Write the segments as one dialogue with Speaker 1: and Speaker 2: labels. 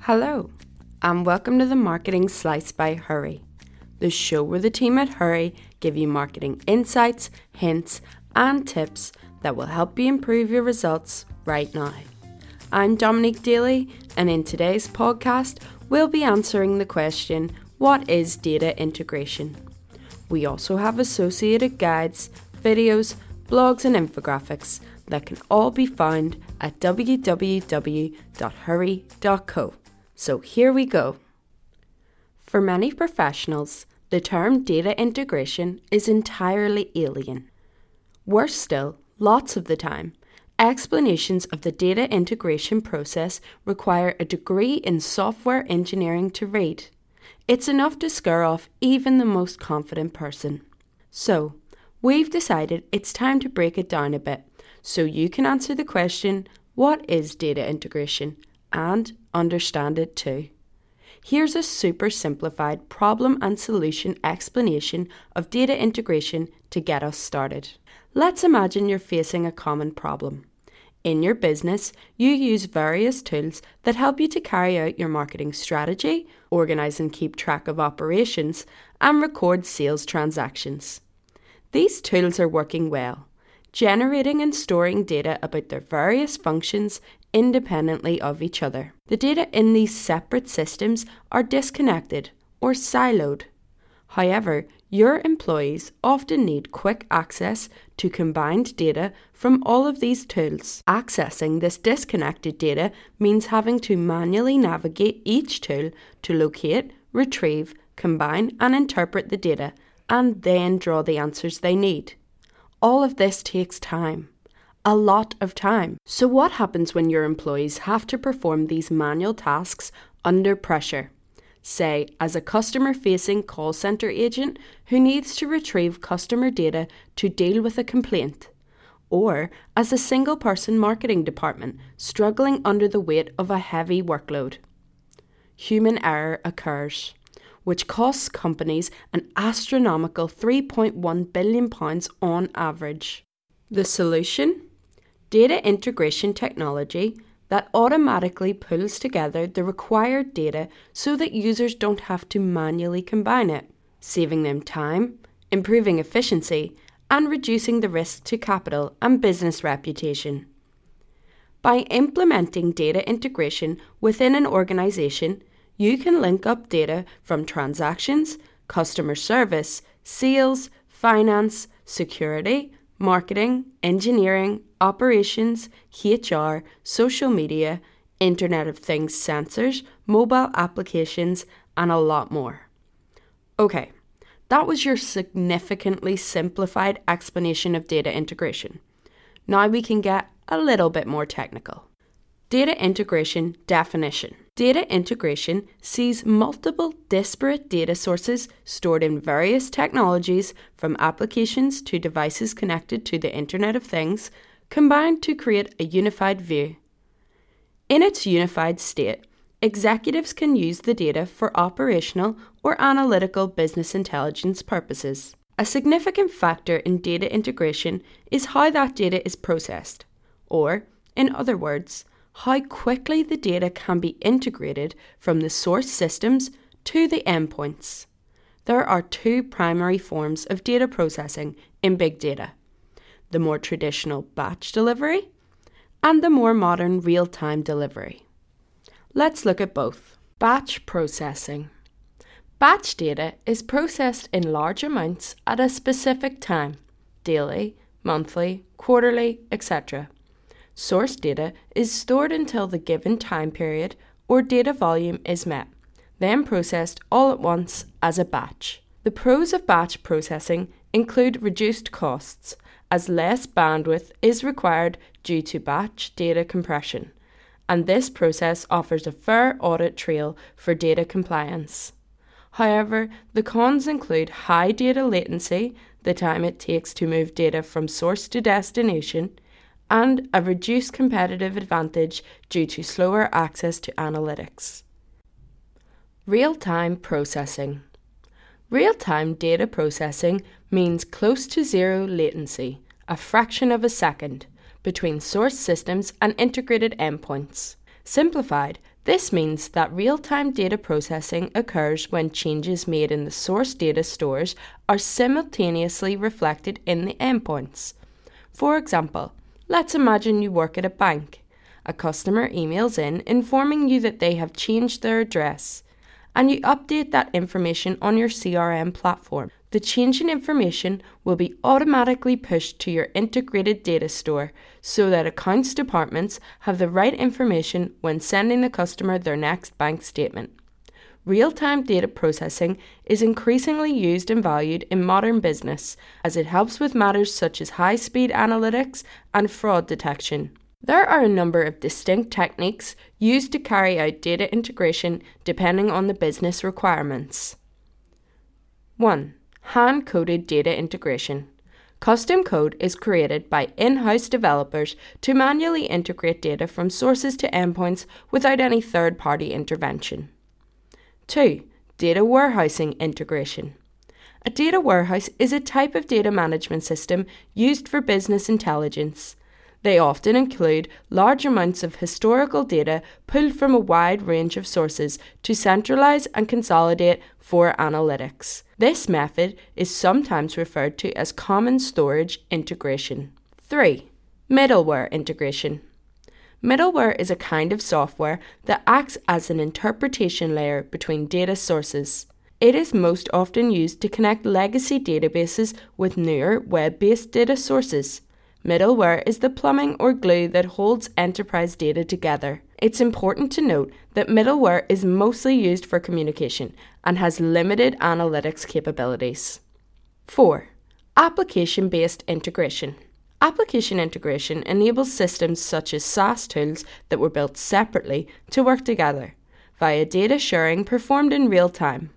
Speaker 1: Hello, and welcome to the Marketing Slice by Hurree, the show where the team at Hurree give you marketing insights, hints, and tips that will help you improve your results right now. I'm Dominique Daly, and in today's podcast, we'll be answering the question What is data integration? We also have associated guides, videos, blogs, and infographics that can all be found at www.hurree.co. So here we go. For many professionals, the term data integration is entirely alien. Worse still, lots of the time, explanations of the data integration process require a degree in software engineering to read. It's enough to scare off even the most confident person. So, we've decided it's time to break it down a bit so you can answer the question what is data integration and understand it too. Here's a super simplified problem and solution explanation of data integration to get us started. Let's imagine you're facing a common problem. In your business, you use various tools that help you to carry out your marketing strategy, organise and keep track of operations, and record sales transactions. These tools are working well, generating and storing data about their various functions independently of each other. The data in these separate systems are disconnected or siloed. However, your employees often need quick access to combined data from all of these tools. Accessing this disconnected data means having to manually navigate each tool to locate, retrieve, combine, and interpret the data, and then draw the answers they need. All of this takes time. A lot of time. So, what happens when your employees have to perform these manual tasks under pressure? say, as a customer facing call centre agent who needs to retrieve customer data to deal with a complaint, or as a single person marketing department struggling under the weight of a heavy workload. Human error occurs, which costs companies an astronomical £3.1 billion on average. The solution? Data integration technology that automatically pulls together the required data so that users don't have to manually combine it, saving them time, improving efficiency, and reducing the risk to capital and business reputation. By implementing data integration within an organization, you can link up data from transactions, customer service, sales, finance, security, marketing, engineering, operations, HR, social media, Internet of Things sensors, mobile applications, and a lot more. Okay, that was your significantly simplified explanation of data integration. Now we can get a little bit more technical. Data integration definition. Data integration sees multiple disparate data sources stored in various technologies, from applications to devices connected to the Internet of Things, combined to create a unified view. In its unified state, executives can use the data for operational or analytical business intelligence purposes. A significant factor in data integration is how that data is processed, or, in other words, how quickly the data can be integrated from the source systems to the endpoints. There are two primary forms of data processing in big data the more traditional batch delivery and the more modern real time delivery. Let's look at both. Batch processing. Batch data is processed in large amounts at a specific time daily, monthly, quarterly, etc. Source data is stored until the given time period or data volume is met, then processed all at once as a batch. The pros of batch processing include reduced costs, as less bandwidth is required due to batch data compression, and this process offers a fair audit trail for data compliance. However, the cons include high data latency, the time it takes to move data from source to destination, and a reduced competitive advantage due to slower access to analytics. Real time processing. Real time data processing means close to zero latency, a fraction of a second, between source systems and integrated endpoints. Simplified, This means that real time data processing occurs when changes made in the source data stores are simultaneously reflected in the endpoints. For example, let's imagine you work at a bank. A customer emails in informing you that they have changed their address, and you update that information on your CRM platform. The change in information will be automatically pushed to your integrated data store so that accounts departments have the right information when sending the customer their next bank statement. Real time data processing is increasingly used and valued in modern business as it helps with matters such as high speed analytics and fraud detection. There are a number of distinct techniques used to carry out data integration depending on the business requirements. 1 hand coded data integration. Custom code is created by in house developers to manually integrate data from sources to endpoints without any third party intervention. 2. Data warehousing integration. A data warehouse is a type of data management system used for business intelligence. They often include large amounts of historical data pulled from a wide range of sources to centralize and consolidate for analytics. This method is sometimes referred to as common storage integration. 3. Middleware integration. Middleware is a kind of software that acts as an interpretation layer between data sources. It is most often used to connect legacy databases with newer web based data sources. Middleware is the plumbing or glue that holds enterprise data together. It's important to note that middleware is mostly used for communication and has limited analytics capabilities. 4. Application based integration. Application integration enables systems such as SaaS tools that were built separately to work together via data sharing performed in real time.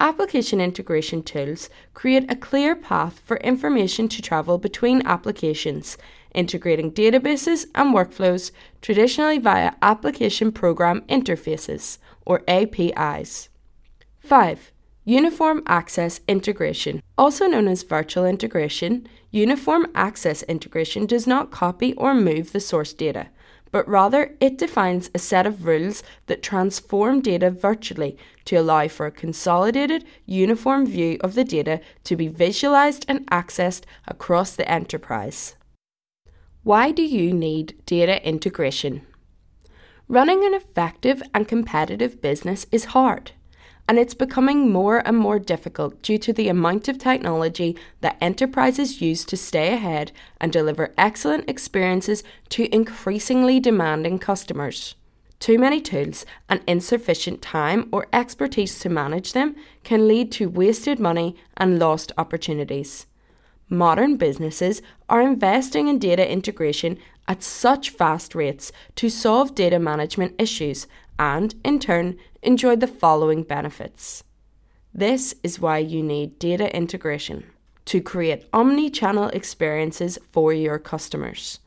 Speaker 1: Application integration tools create a clear path for information to travel between applications, integrating databases and workflows traditionally via Application Program Interfaces, or APIs. 5. Uniform Access Integration. Also known as virtual integration, uniform access integration does not copy or move the source data but rather it defines a set of rules that transform data virtually to allow for a consolidated, uniform view of the data to be visualized and accessed across the enterprise. Why do you need data integration? Running an effective and competitive business is hard and it's becoming more and more difficult due to the amount of technology that enterprises use to stay ahead and deliver excellent experiences to increasingly demanding customers. Too many tools and insufficient time or expertise to manage them can lead to wasted money and lost opportunities. Modern businesses are investing in data integration at such fast rates to solve data management issues and, in turn, enjoy the following benefits. This is why you need data integration to create omni channel experiences for your customers.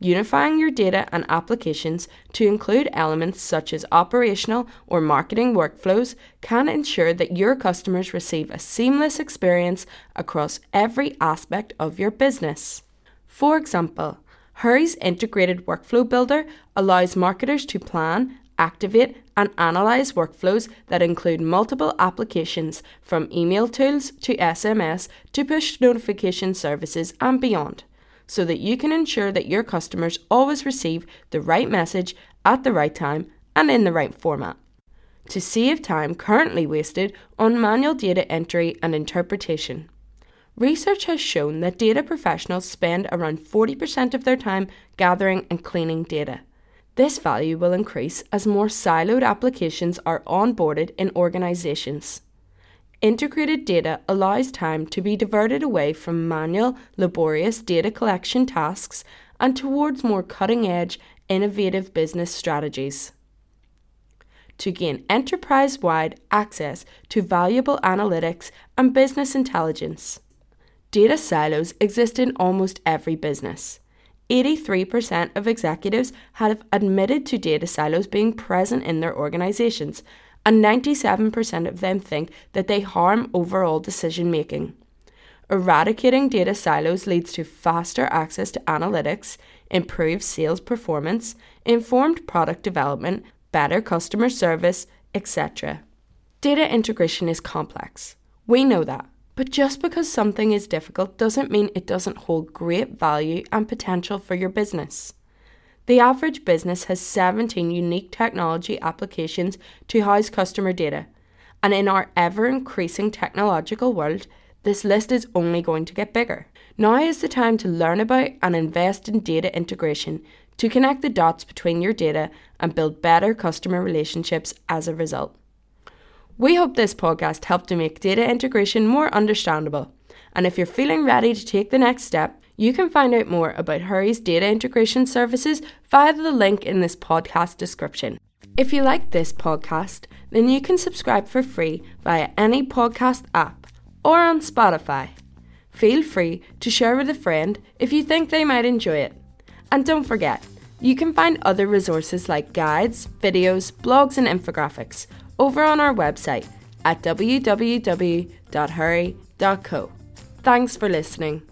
Speaker 1: Unifying your data and applications to include elements such as operational or marketing workflows can ensure that your customers receive a seamless experience across every aspect of your business. For example, Hurree's integrated workflow builder allows marketers to plan, activate, and analyze workflows that include multiple applications from email tools to SMS to push notification services and beyond, so that you can ensure that your customers always receive the right message at the right time and in the right format. To save time currently wasted on manual data entry and interpretation. Research has shown that data professionals spend around 40% of their time gathering and cleaning data. This value will increase as more siloed applications are onboarded in organizations. Integrated data allows time to be diverted away from manual, laborious data collection tasks and towards more cutting edge, innovative business strategies. To gain enterprise wide access to valuable analytics and business intelligence. Data silos exist in almost every business. 83% of executives have admitted to data silos being present in their organizations, and 97% of them think that they harm overall decision making. Eradicating data silos leads to faster access to analytics, improved sales performance, informed product development, better customer service, etc. Data integration is complex. We know that. But just because something is difficult doesn't mean it doesn't hold great value and potential for your business. The average business has 17 unique technology applications to house customer data, and in our ever increasing technological world, this list is only going to get bigger. Now is the time to learn about and invest in data integration to connect the dots between your data and build better customer relationships as a result. We hope this podcast helped to make data integration more understandable. And if you're feeling ready to take the next step, you can find out more about Hurree's data integration services via the link in this podcast description. If you like this podcast, then you can subscribe for free via any podcast app or on Spotify. Feel free to share with a friend if you think they might enjoy it. And don't forget, you can find other resources like guides, videos, blogs, and infographics over on our website at www.hurree.co. Thanks for listening.